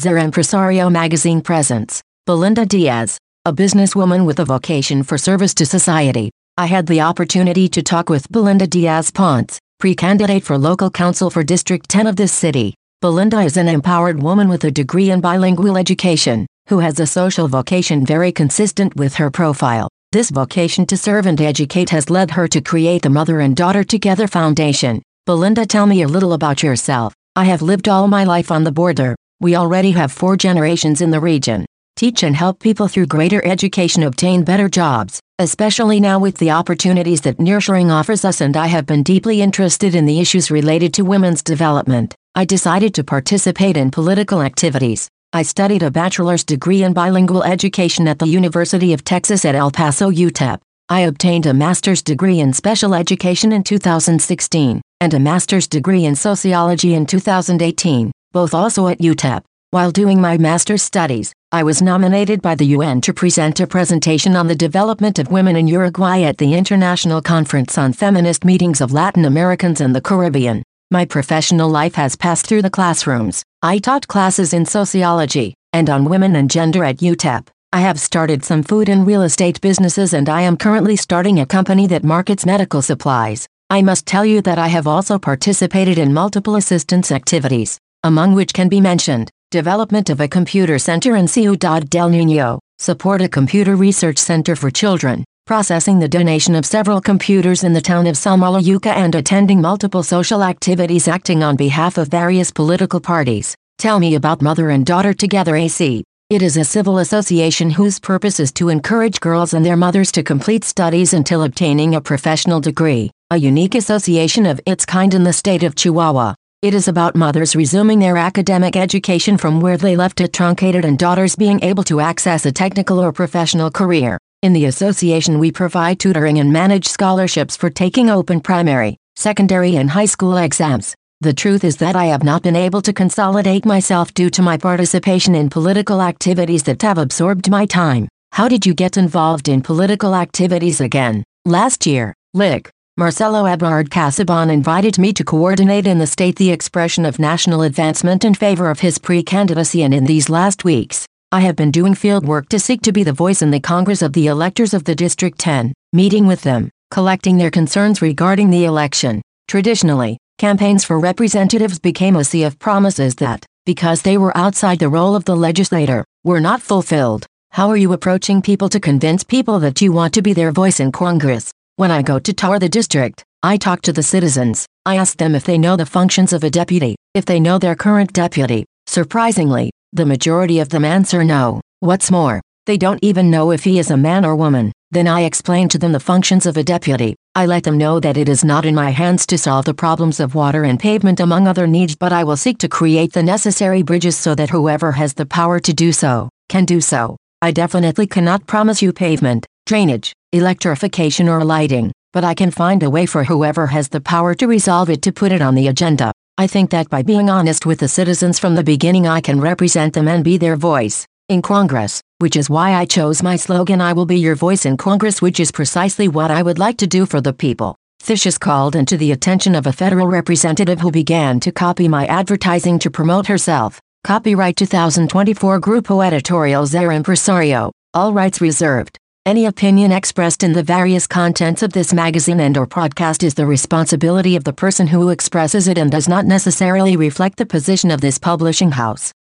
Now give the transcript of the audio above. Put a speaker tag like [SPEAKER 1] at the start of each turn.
[SPEAKER 1] Zer Empresario magazine presents Belinda Diaz, a businesswoman with a vocation for service to society. I had the opportunity to talk with Belinda Diaz Ponce, pre-candidate for local council for District 10 of this city. Belinda is an empowered woman with a degree in bilingual education, who has a social vocation very consistent with her profile. This vocation to serve and educate has led her to create the Mother and Daughter Together Foundation. Belinda, tell me a little about yourself. I have lived all my life on the border. We already have four generations in the region. Teach and help people through greater education obtain better jobs, especially now with the opportunities that nearshoring offers us and I have been deeply interested in the issues related to women's development. I decided to participate in political activities. I studied a bachelor's degree in bilingual education at the University of Texas at El Paso, UTEP. I obtained a master's degree in special education in 2016 and a master's degree in sociology in 2018, both also at UTEP. While doing my master's studies, I was nominated by the UN to present a presentation on the development of women in Uruguay at the International Conference on Feminist Meetings of Latin Americans and the Caribbean. My professional life has passed through the classrooms. I taught classes in sociology and on women and gender at UTEP. I have started some food and real estate businesses and I am currently starting a company that markets medical supplies. I must tell you that I have also participated in multiple assistance activities, among which can be mentioned development of a computer center in Ciudad del Niño, support a computer research center for children, processing the donation of several computers in the town of Samalayuca and attending multiple social activities acting on behalf of various political parties. Tell me about Mother and Daughter Together AC. It is a civil association whose purpose is to encourage girls and their mothers to complete studies until obtaining a professional degree, a unique association of its kind in the state of Chihuahua. It is about mothers resuming their academic education from where they left it truncated and daughters being able to access a technical or professional career. In the association we provide tutoring and manage scholarships for taking open primary, secondary and high school exams. The truth is that I have not been able to consolidate myself due to my participation in political activities that have absorbed my time. How did you get involved in political activities again? Last year, Lic. Marcelo Ebrard Casaubon invited me to coordinate in the state the expression of national advancement in favor of his pre-candidacy and in these last weeks, I have been doing field work to seek to be the voice in the Congress of the electors of the District 10, meeting with them, collecting their concerns regarding the election. Traditionally, campaigns for representatives became a sea of promises that, because they were outside the role of the legislator, were not fulfilled. How are you approaching people to convince people that you want to be their voice in Congress? When I go to tour the district, I talk to the citizens. I ask them if they know the functions of a deputy, if they know their current deputy. Surprisingly, the majority of them answer no. What's more, they don't even know if he is a man or woman. Then I explain to them the functions of a deputy. I let them know that it is not in my hands to solve the problems of water and pavement among other needs but I will seek to create the necessary bridges so that whoever has the power to do so, can do so. I definitely cannot promise you pavement, drainage, electrification or lighting, but I can find a way for whoever has the power to resolve it to put it on the agenda. I think that by being honest with the citizens from the beginning I can represent them and be their voice in Congress, which is why I chose my slogan I will be your voice in Congress which is precisely what I would like to do for the people. This is called into the attention of a federal representative who began to copy my advertising to promote herself. Copyright 2024 Grupo Editorial Zer Empresario. All rights reserved. Any opinion expressed in the various contents of this magazine and or podcast is the responsibility of the person who expresses it and does not necessarily reflect the position of this publishing house.